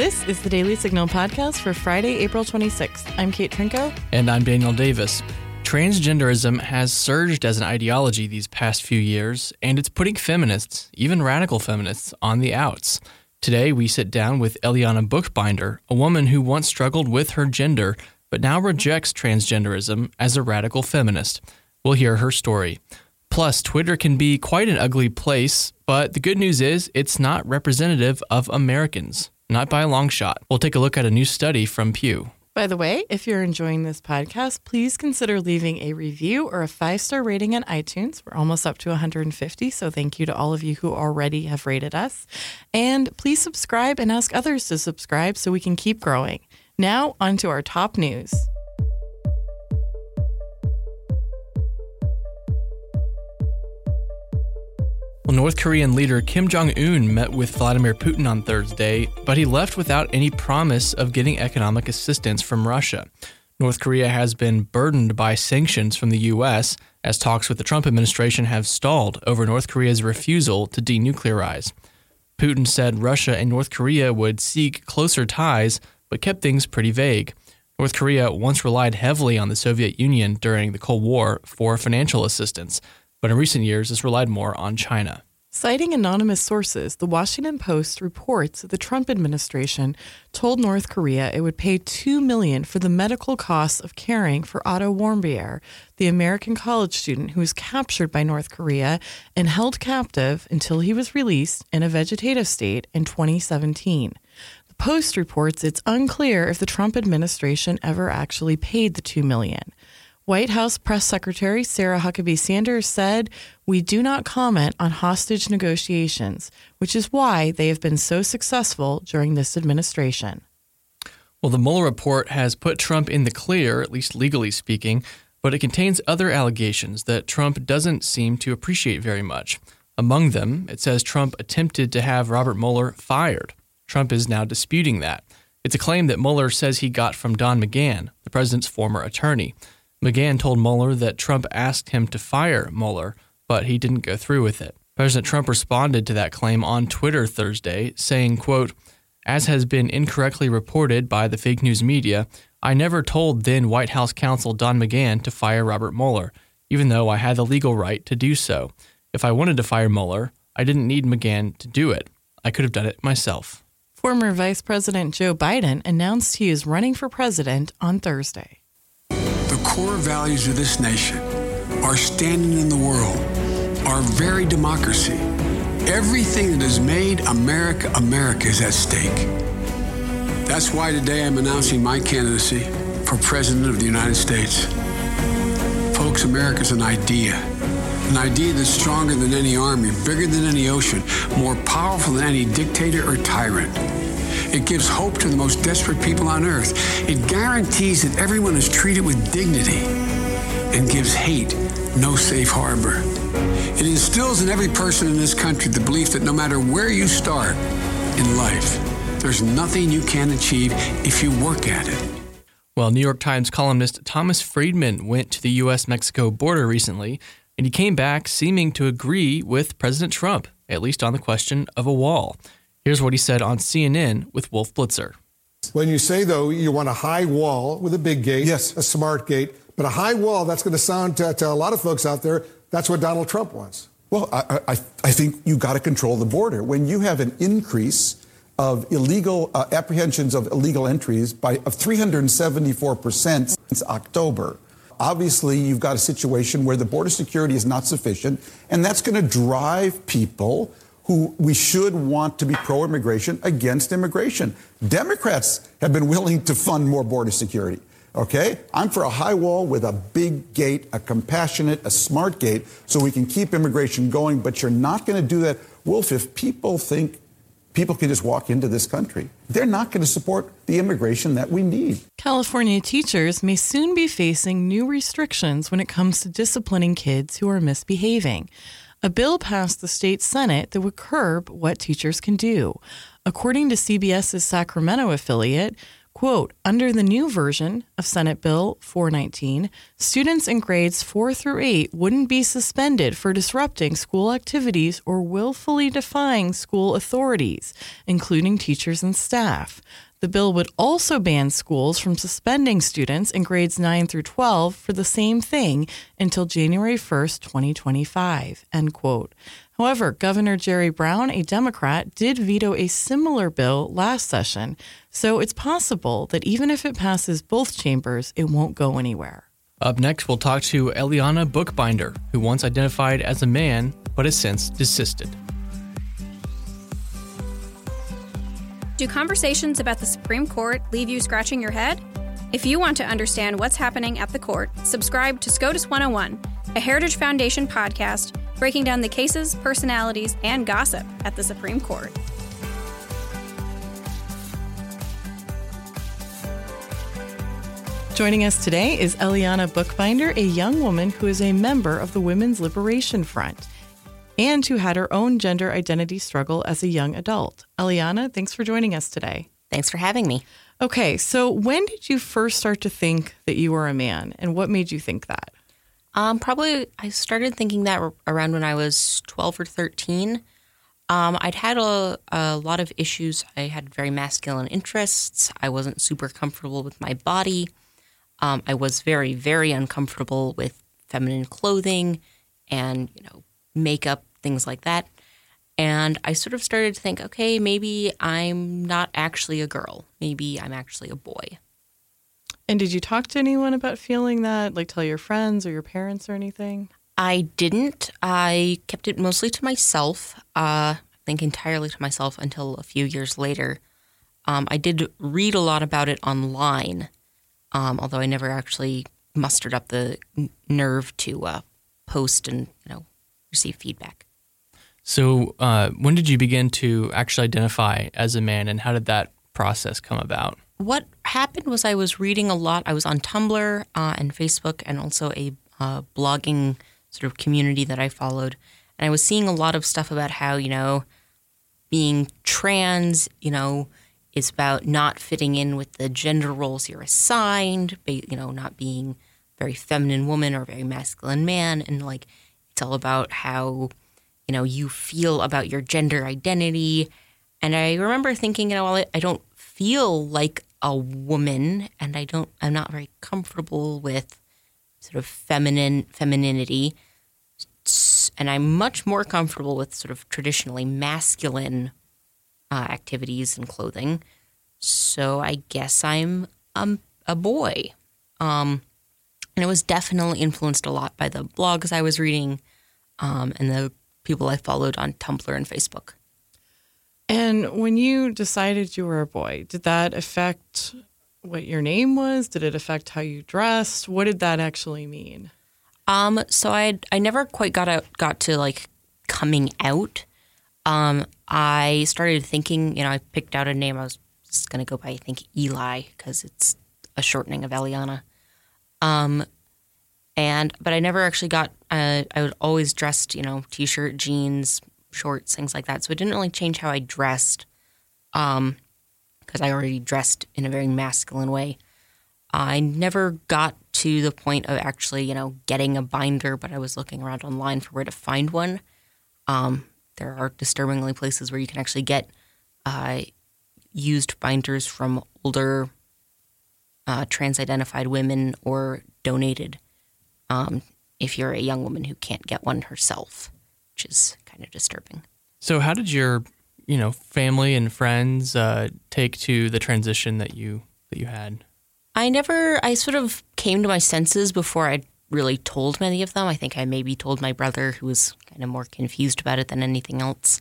This is the Daily Signal podcast for Friday, April 26th. I'm Kate Trinko. And I'm Daniel Davis. Transgenderism has surged as an ideology these past few years, and it's putting feminists, even radical feminists, on the outs. Today, we sit down with Eliana Bookbinder, a woman who once struggled with her gender, but now rejects transgenderism as a radical feminist. We'll hear her story. Plus, Twitter can be quite an ugly place, but the good news is it's not representative of Americans. Not by a long shot. We'll take a look at a new study from Pew. By the way, if you're enjoying this podcast, please consider leaving a review or a five star rating on iTunes. We're almost up to 150, so thank you to all of you who already have rated us. And please subscribe and ask others to subscribe so we can keep growing. Now, on to our top news. Well, North Korean leader Kim Jong un met with Vladimir Putin on Thursday, but he left without any promise of getting economic assistance from Russia. North Korea has been burdened by sanctions from the U.S. as talks with the Trump administration have stalled over North Korea's refusal to denuclearize. Putin said Russia and North Korea would seek closer ties, but kept things pretty vague. North Korea once relied heavily on the Soviet Union during the Cold War for financial assistance but in recent years has relied more on China. Citing anonymous sources, the Washington Post reports that the Trump administration told North Korea it would pay 2 million for the medical costs of caring for Otto Warmbier, the American college student who was captured by North Korea and held captive until he was released in a vegetative state in 2017. The Post reports it's unclear if the Trump administration ever actually paid the 2 million. White House Press Secretary Sarah Huckabee Sanders said, We do not comment on hostage negotiations, which is why they have been so successful during this administration. Well, the Mueller report has put Trump in the clear, at least legally speaking, but it contains other allegations that Trump doesn't seem to appreciate very much. Among them, it says Trump attempted to have Robert Mueller fired. Trump is now disputing that. It's a claim that Mueller says he got from Don McGahn, the president's former attorney. McGahn told Mueller that Trump asked him to fire Mueller, but he didn't go through with it. President Trump responded to that claim on Twitter Thursday, saying, quote, As has been incorrectly reported by the fake news media, I never told then White House counsel Don McGahn to fire Robert Mueller, even though I had the legal right to do so. If I wanted to fire Mueller, I didn't need McGahn to do it. I could have done it myself. Former Vice President Joe Biden announced he is running for president on Thursday core values of this nation, our standing in the world, our very democracy, everything that has made America America is at stake. That's why today I'm announcing my candidacy for President of the United States. Folks, America is an idea. An idea that's stronger than any army, bigger than any ocean, more powerful than any dictator or tyrant. It gives hope to the most desperate people on earth. It guarantees that everyone is treated with dignity and gives hate no safe harbor. It instills in every person in this country the belief that no matter where you start in life, there's nothing you can't achieve if you work at it. Well, New York Times columnist Thomas Friedman went to the U.S. Mexico border recently, and he came back seeming to agree with President Trump, at least on the question of a wall. Here's what he said on CNN with Wolf Blitzer. When you say, though, you want a high wall with a big gate, yes. a smart gate, but a high wall, that's going to sound to, to a lot of folks out there, that's what Donald Trump wants. Well, I, I, I think you got to control the border. When you have an increase of illegal uh, apprehensions of illegal entries by of 374% since October, obviously you've got a situation where the border security is not sufficient, and that's going to drive people who we should want to be pro immigration against immigration. Democrats have been willing to fund more border security. Okay? I'm for a high wall with a big gate, a compassionate, a smart gate, so we can keep immigration going. But you're not going to do that, Wolf, if people think people can just walk into this country. They're not going to support the immigration that we need. California teachers may soon be facing new restrictions when it comes to disciplining kids who are misbehaving. A bill passed the state Senate that would curb what teachers can do. According to CBS's Sacramento affiliate, Quote Under the new version of Senate Bill 419, students in grades 4 through 8 wouldn't be suspended for disrupting school activities or willfully defying school authorities, including teachers and staff. The bill would also ban schools from suspending students in grades 9 through 12 for the same thing until January 1st, 2025. End quote. However, Governor Jerry Brown, a Democrat, did veto a similar bill last session, so it's possible that even if it passes both chambers, it won't go anywhere. Up next, we'll talk to Eliana Bookbinder, who once identified as a man but has since desisted. Do conversations about the Supreme Court leave you scratching your head? If you want to understand what's happening at the court, subscribe to SCOTUS 101, a Heritage Foundation podcast breaking down the cases, personalities, and gossip at the Supreme Court. Joining us today is Eliana Bookbinder, a young woman who is a member of the Women's Liberation Front and who had her own gender identity struggle as a young adult. Eliana, thanks for joining us today. Thanks for having me. Okay, so when did you first start to think that you were a man, and what made you think that? Um, probably I started thinking that around when I was 12 or 13. Um, I'd had a, a lot of issues. I had very masculine interests. I wasn't super comfortable with my body. Um, I was very, very uncomfortable with feminine clothing and, you know, makeup, things like that. And I sort of started to think, okay, maybe I'm not actually a girl. Maybe I'm actually a boy. And did you talk to anyone about feeling that, like tell your friends or your parents or anything? I didn't. I kept it mostly to myself. Uh, I think entirely to myself until a few years later. Um, I did read a lot about it online, um, although I never actually mustered up the nerve to uh, post and you know receive feedback. So, uh, when did you begin to actually identify as a man, and how did that process come about? What happened was I was reading a lot. I was on Tumblr uh, and Facebook, and also a uh, blogging sort of community that I followed, and I was seeing a lot of stuff about how you know being trans, you know, is about not fitting in with the gender roles you're assigned, you know, not being very feminine woman or very masculine man, and like it's all about how you know you feel about your gender identity. And I remember thinking, you know, well, I don't feel like a woman, and I don't, I'm not very comfortable with sort of feminine femininity, and I'm much more comfortable with sort of traditionally masculine uh, activities and clothing. So I guess I'm a boy. Um, and it was definitely influenced a lot by the blogs I was reading um, and the people I followed on Tumblr and Facebook. And when you decided you were a boy, did that affect what your name was? Did it affect how you dressed? What did that actually mean? Um, so I I never quite got out, got to like coming out. Um, I started thinking, you know, I picked out a name. I was just gonna go by I think Eli because it's a shortening of Eliana. Um, and but I never actually got. Uh, I was always dressed, you know, t-shirt, jeans, shorts, things like that. So it didn't really change how I dressed, um, because I already dressed in a very masculine way. I never got to the point of actually, you know, getting a binder, but I was looking around online for where to find one. Um, there are disturbingly places where you can actually get uh, used binders from older uh, trans identified women or donated um, if you're a young woman who can't get one herself, which is kind of disturbing. So, how did your you know family and friends uh, take to the transition that you that you had? I never. I sort of came to my senses before I really told many of them. I think I maybe told my brother, who was kind of more confused about it than anything else.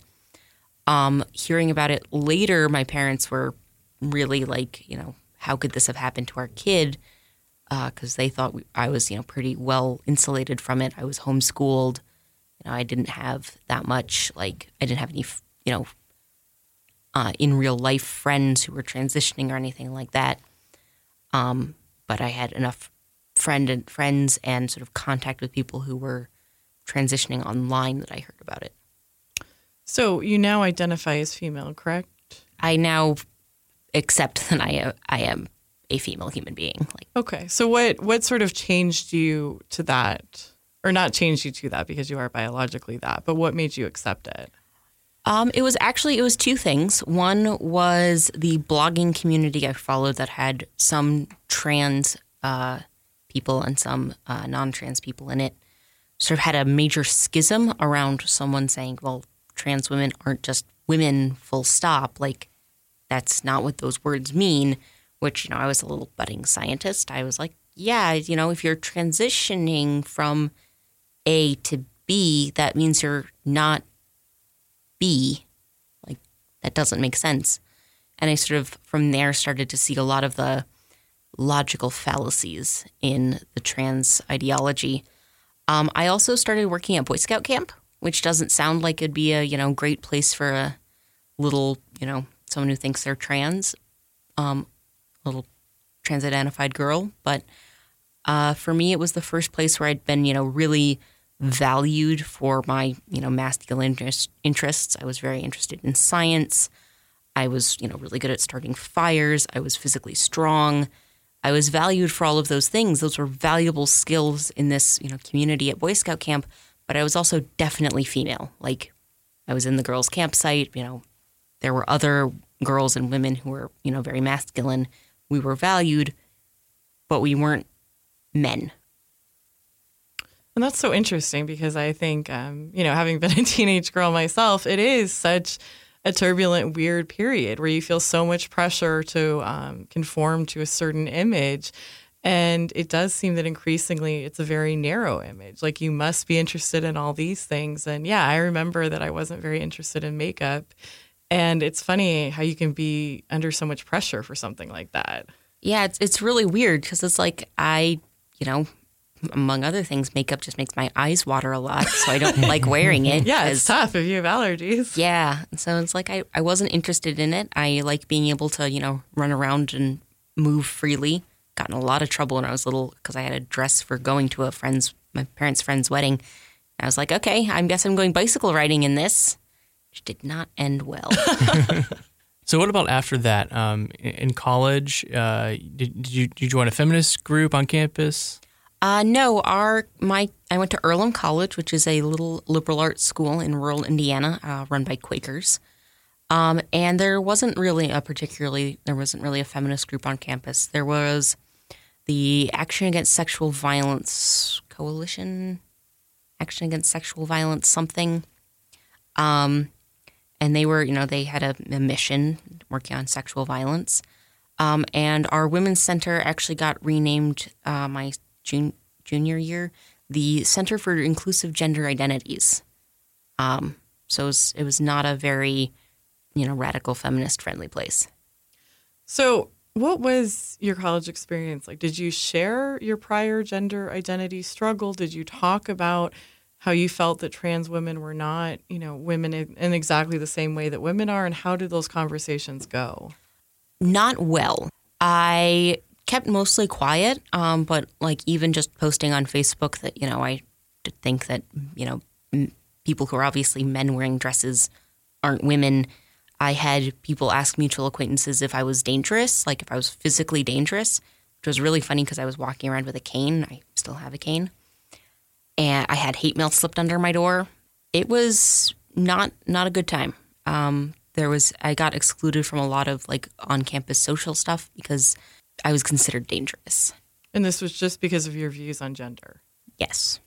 Um, hearing about it later, my parents were really like, you know, how could this have happened to our kid? Because uh, they thought we, I was, you know, pretty well insulated from it. I was homeschooled. You know, I didn't have that much, like, I didn't have any, you know, uh, in real life friends who were transitioning or anything like that. Um, but I had enough friend and friends and sort of contact with people who were transitioning online that I heard about it. So you now identify as female, correct? I now accept that I I am a female human being. Like, Okay. So what what sort of changed you to that? Or not changed you to that because you are biologically that, but what made you accept it? Um, it was actually it was two things. One was the blogging community I followed that had some trans uh, people and some uh, non-trans people in it. Sort of had a major schism around someone saying, "Well, trans women aren't just women, full stop." Like that's not what those words mean. Which you know, I was a little budding scientist. I was like, "Yeah, you know, if you're transitioning from A to B, that means you're not B. Like, that doesn't make sense. And I sort of, from there, started to see a lot of the logical fallacies in the trans ideology. Um, I also started working at Boy Scout camp, which doesn't sound like it'd be a, you know, great place for a little, you know, someone who thinks they're trans, um, little trans identified girl. But uh, for me, it was the first place where I'd been, you know, really valued for my, you know, masculine interest, interests. I was very interested in science. I was, you know, really good at starting fires. I was physically strong. I was valued for all of those things. Those were valuable skills in this, you know, community at Boy Scout camp. But I was also definitely female. Like, I was in the girls' campsite. You know, there were other girls and women who were, you know, very masculine. We were valued, but we weren't men. And that's so interesting because I think, um, you know, having been a teenage girl myself, it is such a turbulent, weird period where you feel so much pressure to um, conform to a certain image. And it does seem that increasingly it's a very narrow image. Like you must be interested in all these things. And yeah, I remember that I wasn't very interested in makeup. And it's funny how you can be under so much pressure for something like that. Yeah, it's it's really weird because it's like I, you know, among other things, makeup just makes my eyes water a lot, so I don't like wearing it. Yeah, it's tough if you have allergies. Yeah, so it's like I, I wasn't interested in it. I like being able to you know run around and move freely. Got in a lot of trouble when I was little because I had a dress for going to a friend's my parents' friend's wedding. I was like, okay, I guess I'm going bicycle riding in this, which did not end well. So, what about after that? Um, in in college, uh, did, did you did you join a feminist group on campus? Uh, no, our my I went to Earlham College, which is a little liberal arts school in rural Indiana, uh, run by Quakers. Um, and there wasn't really a particularly there wasn't really a feminist group on campus. There was the Action Against Sexual Violence Coalition, Action Against Sexual Violence something. Um, and they were you know they had a, a mission working on sexual violence. Um, and our women's center actually got renamed uh, my jun- junior year, the Center for Inclusive Gender Identities. Um, so it was, it was not a very, you know, radical feminist friendly place. So, what was your college experience like? Did you share your prior gender identity struggle? Did you talk about how you felt that trans women were not, you know, women in, exactly the same way that women are? And how did those conversations go? Not well. I kept mostly quiet, um, but like even just posting on Facebook that, you know, I think that, you know, m- people who are obviously men wearing dresses aren't women. I had people ask mutual acquaintances if I was dangerous, like if I was physically dangerous, which was really funny because I was walking around with a cane. I still have a cane. And I had hate mail slipped under my door. It was not not a good time. Um, there was I got excluded from a lot of like on campus social stuff because I was considered dangerous. And this was just because of your views on gender. Yes.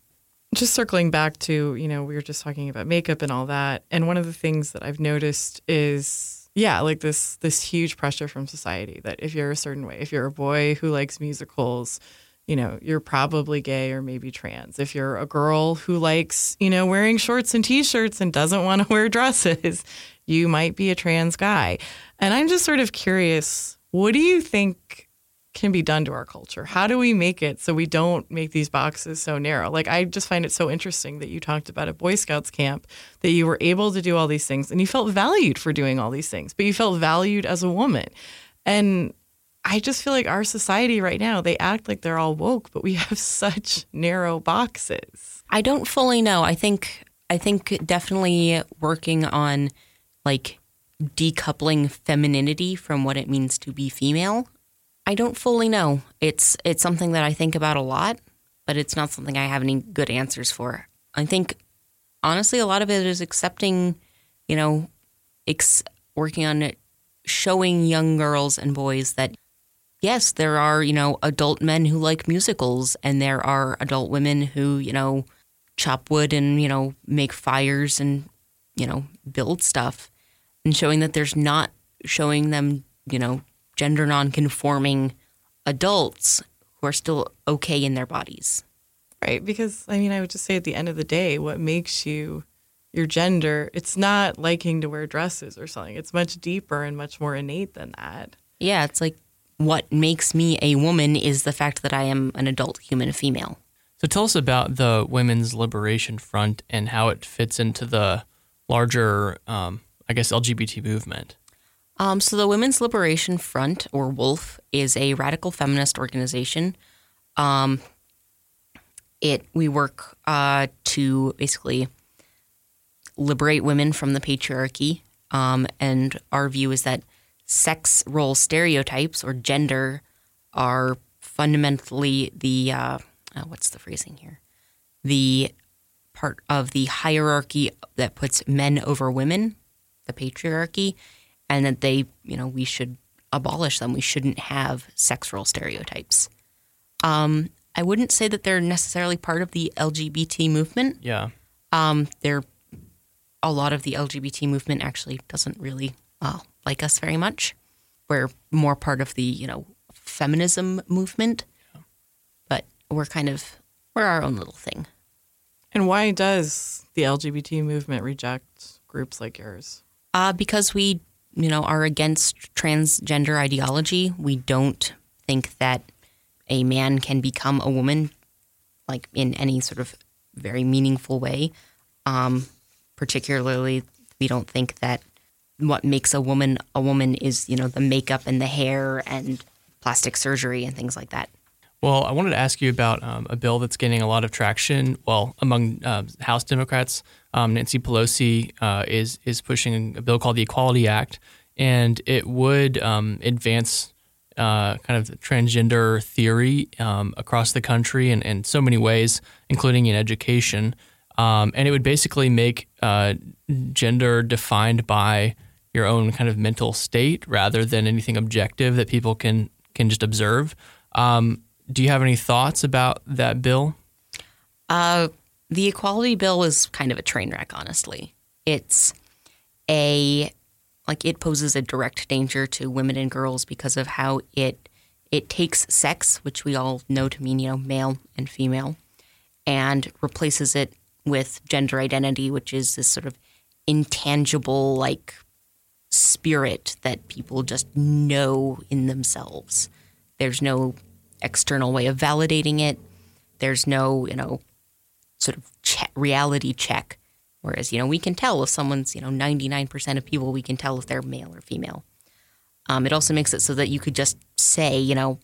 just circling back to you know we were just talking about makeup and all that and one of the things that i've noticed is yeah like this this huge pressure from society that if you're a certain way if you're a boy who likes musicals you know you're probably gay or maybe trans if you're a girl who likes you know wearing shorts and t-shirts and doesn't want to wear dresses you might be a trans guy and i'm just sort of curious what do you think can be done to our culture? How do we make it so we don't make these boxes so narrow? Like, I just find it so interesting that you talked about at Boy Scouts camp that you were able to do all these things and you felt valued for doing all these things, but you felt valued as a woman. And I just feel like our society right now, they act like they're all woke, but we have such narrow boxes. I don't fully know. I think I think definitely working on like decoupling femininity from what it means to be female I don't fully know. It's it's something that I think about a lot, but it's not something I have any good answers for. I think honestly a lot of it is accepting, you know, ex- working on it showing young girls and boys that yes, there are, you know, adult men who like musicals and there are adult women who, you know, chop wood and, you know, make fires and, you know, build stuff and showing that there's not showing them, you know, gender non-conforming adults who are still okay in their bodies. Right. Because, I mean, I would just say at the end of the day, what makes you your gender, it's not liking to wear dresses or something. It's much deeper and much more innate than that. Yeah. It's like what makes me a woman is the fact that I am an adult human female. So tell us about the Women's Liberation Front and how it fits into the larger, um, I guess, LGBT movement. Um, so the Women's Liberation Front, or WOLF, is a radical feminist organization. Um, it we work uh, to basically liberate women from the patriarchy, um, and our view is that sex role stereotypes or gender are fundamentally the uh, uh, what's the phrasing here? The part of the hierarchy that puts men over women, the patriarchy, and that they, you know, we should abolish them. We shouldn't have sex role stereotypes. Um, I wouldn't say that they're necessarily part of the LGBT movement. Yeah. Um, they're a lot of the LGBT movement actually doesn't really uh, like us very much. We're more part of the you know feminism movement, but we're kind of we're our own little thing. And why does the LGBT movement reject groups like yours? Uh, because we you know are against transgender ideology. We don't think that a man can become a woman like in any sort of very meaningful way. Um, particularly, we don't think that what makes a woman a woman is you know the makeup and the hair and plastic surgery and things like that. Well, I wanted to ask you about um, a bill that's getting a lot of traction. Well, among uh, House Democrats, um, Nancy Pelosi uh, is is pushing a bill called the Equality Act, and it would um, advance uh, kind of transgender theory um, across the country in, in so many ways, including in education. Um, and it would basically make uh, gender defined by your own kind of mental state rather than anything objective that people can can just observe. Um, do you have any thoughts about that bill? Uh, the equality bill is kind of a train wreck, honestly. It's a like it poses a direct danger to women and girls because of how it it takes sex, which we all know to mean you know male and female, and replaces it with gender identity, which is this sort of intangible like spirit that people just know in themselves. There's no external way of validating it. There's no, you know, sort of che- reality check. Whereas, you know, we can tell if someone's, you know, 99% of people, we can tell if they're male or female. Um, it also makes it so that you could just say, you know,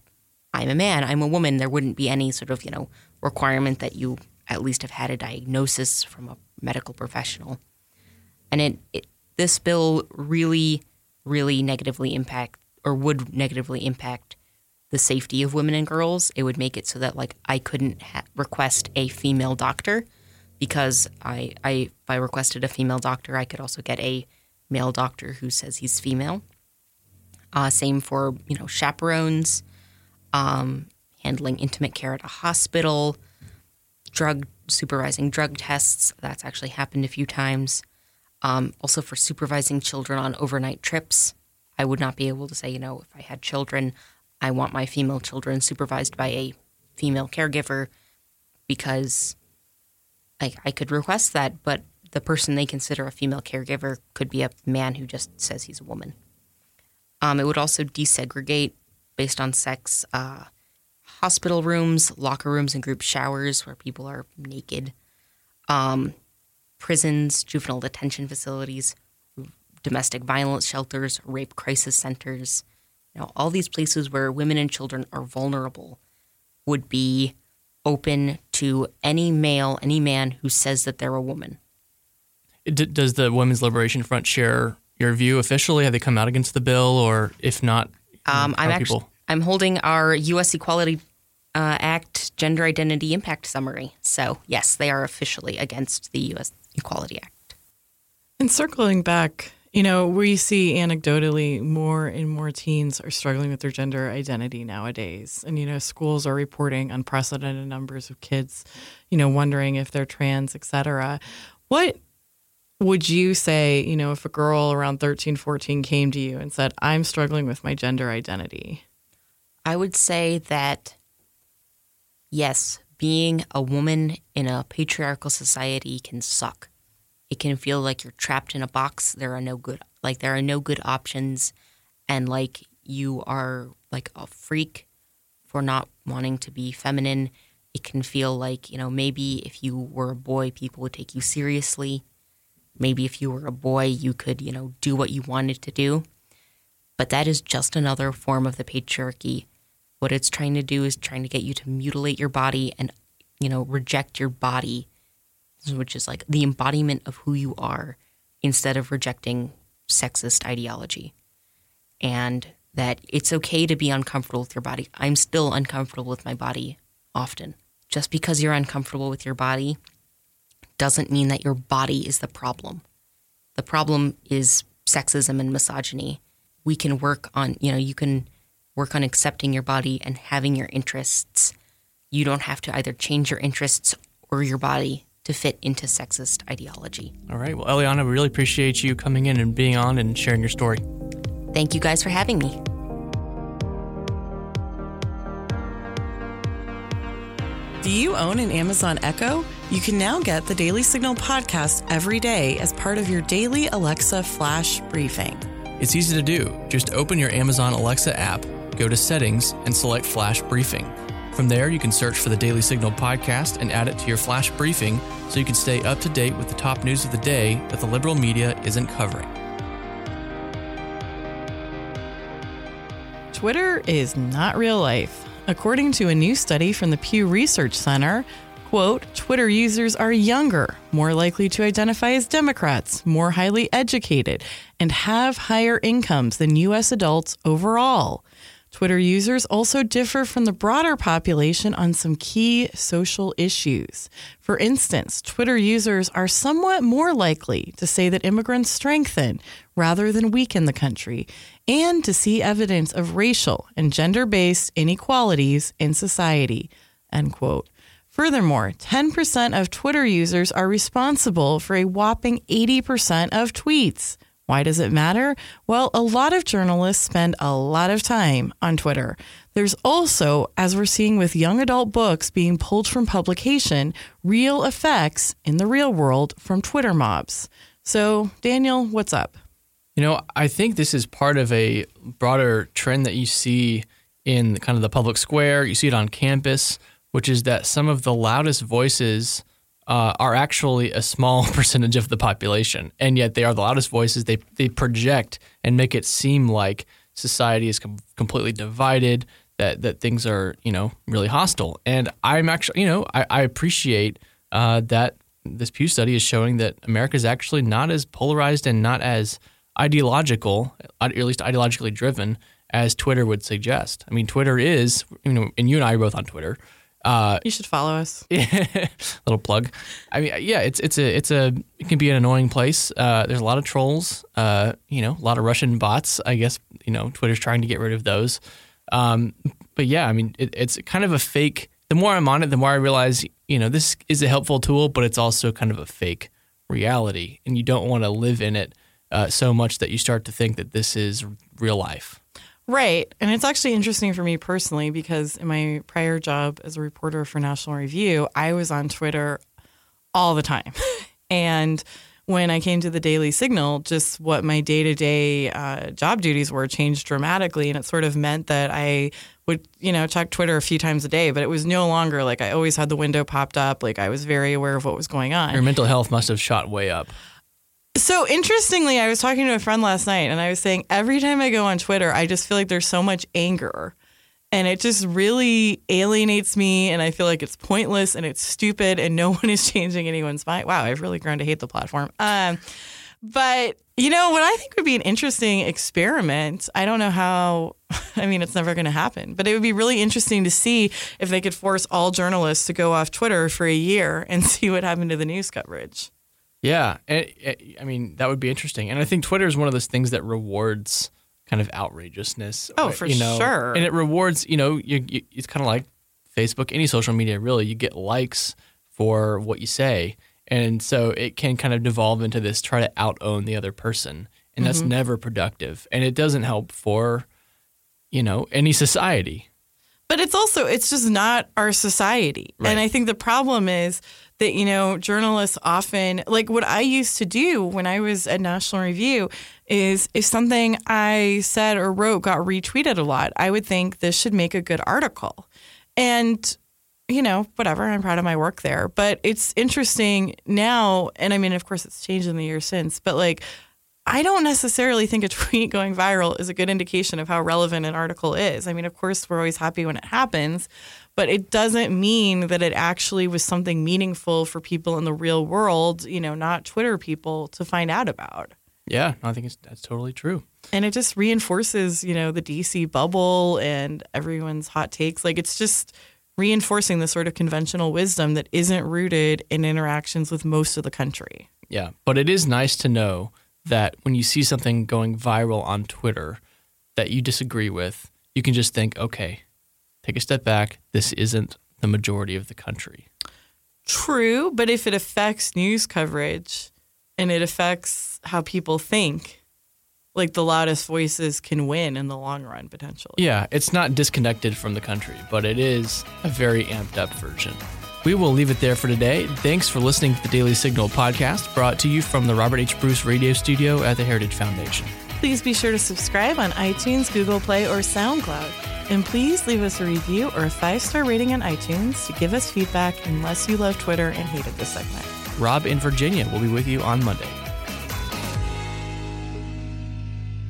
I'm a man, I'm a woman. There wouldn't be any sort of, you know, requirement that you at least have had a diagnosis from a medical professional. And it, it this bill really, really negatively impact or would negatively impact the safety of women and girls. It would make it so that like I couldn't ha- request a female doctor because I, I if I requested a female doctor, I could also get a male doctor who says he's female. Uh, same for you know chaperones, um, handling intimate care at a hospital, drug supervising drug tests. That's actually happened a few times. Um, also for supervising children on overnight trips. I would not be able to say, you know, if I had children, I want my female children supervised by a female caregiver because I, I could request that, but the person they consider a female caregiver could be a man who just says he's a woman. Um, it would also desegregate based on sex uh, hospital rooms, locker rooms, and group showers where people are naked, um, prisons, juvenile detention facilities, domestic violence shelters, rape crisis centers. You know, all these places where women and children are vulnerable would be open to any male, any man who says that they're a woman. D- does the Women's Liberation Front share your view officially? Have they come out against the bill, or if not, Um, I'm actually? I'm holding our U.S. Equality uh, Act Gender Identity Impact Summary. So, yes, they are officially against the U.S. Equality Act. And circling back, you know, we see anecdotally more and more teens are struggling with their gender identity nowadays. And, you know, schools are reporting unprecedented numbers of kids, you know, wondering if they're trans, et cetera. What would you say, you know, if a girl around 13, 14 came to you and said, I'm struggling with my gender identity? I would say that, yes, being a woman in a patriarchal society can suck. It can feel like you're trapped in a box. There are no good, like, there are no good options. And, like, you are like a freak for not wanting to be feminine. It can feel like, you know, maybe if you were a boy, people would take you seriously Maybe if you were a boy, you could, you know, do what you wanted to do. But that is just another form of the patriarchy. What it's trying to do is trying to get you to mutilate your body and, you know, reject your body, which is like the embodiment of who you are, instead of rejecting sexist ideology. And that it's okay to be uncomfortable with your body. I'm still uncomfortable with my body often. Just because you're uncomfortable with your body doesn't mean that your body is the problem. The problem is sexism and misogyny. We can work on, you know, you can work on accepting your body and having your interests. You don't have to either change your interests or your body to fit into sexist ideology. All right. Well, Eliana, we really appreciate you coming in and being on and sharing your story. Thank you guys for having me. Do you own an Amazon Echo? You can now get the Daily Signal podcast every day as part of your daily Alexa flash briefing. It's easy to do. Just open your Amazon Alexa app, go to settings, and select flash briefing. From there, you can search for the Daily Signal podcast and add it to your flash briefing so you can stay up to date with the top news of the day that the liberal media isn't covering. Twitter is not real life. According to a new study from the Pew Research Center, quote, Twitter users are younger, more likely to identify as Democrats, more highly educated, and have higher incomes than U.S. adults overall. Twitter users also differ from the broader population on some key social issues. For instance, Twitter users are somewhat more likely to say that immigrants strengthen rather than weaken the country, and to see evidence of racial and gender based inequalities in society. End quote. Furthermore, 10% of Twitter users are responsible for a whopping 80% of tweets. Why does it matter? Well, a lot of journalists spend a lot of time on Twitter. There's also, as we're seeing with young adult books being pulled from publication, real effects in the real world from Twitter mobs. So, Daniel, what's up? You know, I think this is part of a broader trend that you see in kind of the public square. You see it on campus, which is that some of the loudest voices uh, are actually a small percentage of the population, and yet they are the loudest voices. They they project and make it seem like society is com- completely divided. That that things are you know really hostile. And I'm actually you know I, I appreciate uh, that this Pew study is showing that America is actually not as polarized and not as ideological, or at least ideologically driven, as Twitter would suggest. I mean, Twitter is you know, and you and I are both on Twitter. Uh, you should follow us. little plug. I mean, yeah, it's it's a it's a it can be an annoying place. Uh, there's a lot of trolls. Uh, you know, a lot of Russian bots. I guess you know Twitter's trying to get rid of those. Um, but yeah, I mean, it, it's kind of a fake. The more I'm on it, the more I realize, you know, this is a helpful tool, but it's also kind of a fake reality, and you don't want to live in it uh, so much that you start to think that this is real life. Right. And it's actually interesting for me personally because in my prior job as a reporter for National Review, I was on Twitter all the time. and when I came to the Daily Signal, just what my day to day job duties were changed dramatically. And it sort of meant that I would, you know, check Twitter a few times a day, but it was no longer like I always had the window popped up. Like I was very aware of what was going on. Your mental health must have shot way up. So interestingly, I was talking to a friend last night and I was saying every time I go on Twitter, I just feel like there's so much anger and it just really alienates me and I feel like it's pointless and it's stupid and no one is changing anyone's mind. Wow, I've really grown to hate the platform. Um, But, you know, what I think would be an interesting experiment, I don't know how, I mean, it's never going to happen, but it would be really interesting to see if they could force all journalists to go off Twitter for a year and see what happened to the news coverage. Yeah. And, I mean, that would be interesting. And I think Twitter is one of those things that rewards kind of outrageousness. Oh, for you know, sure. And it rewards, you know, you, you, it's kind of like Facebook, any social media, really. You get likes for what you say. And so it can kind of devolve into this try to out own the other person. And that's Mm-hmm. never productive. And it doesn't help for, you know, any society. But it's also it's just not our society. Right. And I think the problem is that you know journalists often like what I used to do when I was at National Review is if something I said or wrote got retweeted a lot, I would think this should make a good article. And you know, whatever, I'm proud of my work there, but it's interesting now and I mean of course it's changed in the years since, but like I don't necessarily think a tweet going viral is a good indication of how relevant an article is. I mean, of course, we're always happy when it happens, but it doesn't mean that it actually was something meaningful for people in the real world, you know, not Twitter people to find out about. Yeah, I think it's, that's totally true. And it just reinforces, you know, the DC bubble and everyone's hot takes. Like it's just reinforcing the sort of conventional wisdom that isn't rooted in interactions with most of the country. Yeah, but it is nice to know that when you see something going viral on Twitter that you disagree with, you can just think, okay, take a step back. This isn't the majority of the country. True, but if it affects news coverage and it affects how people think, like the loudest voices can win in the long run potentially. Yeah, it's not disconnected from the country, but it is a very amped up version. We will leave it there for today. Thanks for listening to the Daily Signal podcast brought to you from the Robert H. Bruce Radio Studio at the Heritage Foundation. Please be sure to subscribe on iTunes, Google Play, or SoundCloud. And please leave us a review or a five star rating on iTunes to give us feedback unless you love Twitter and hated this segment. Rob in Virginia will be with you on Monday.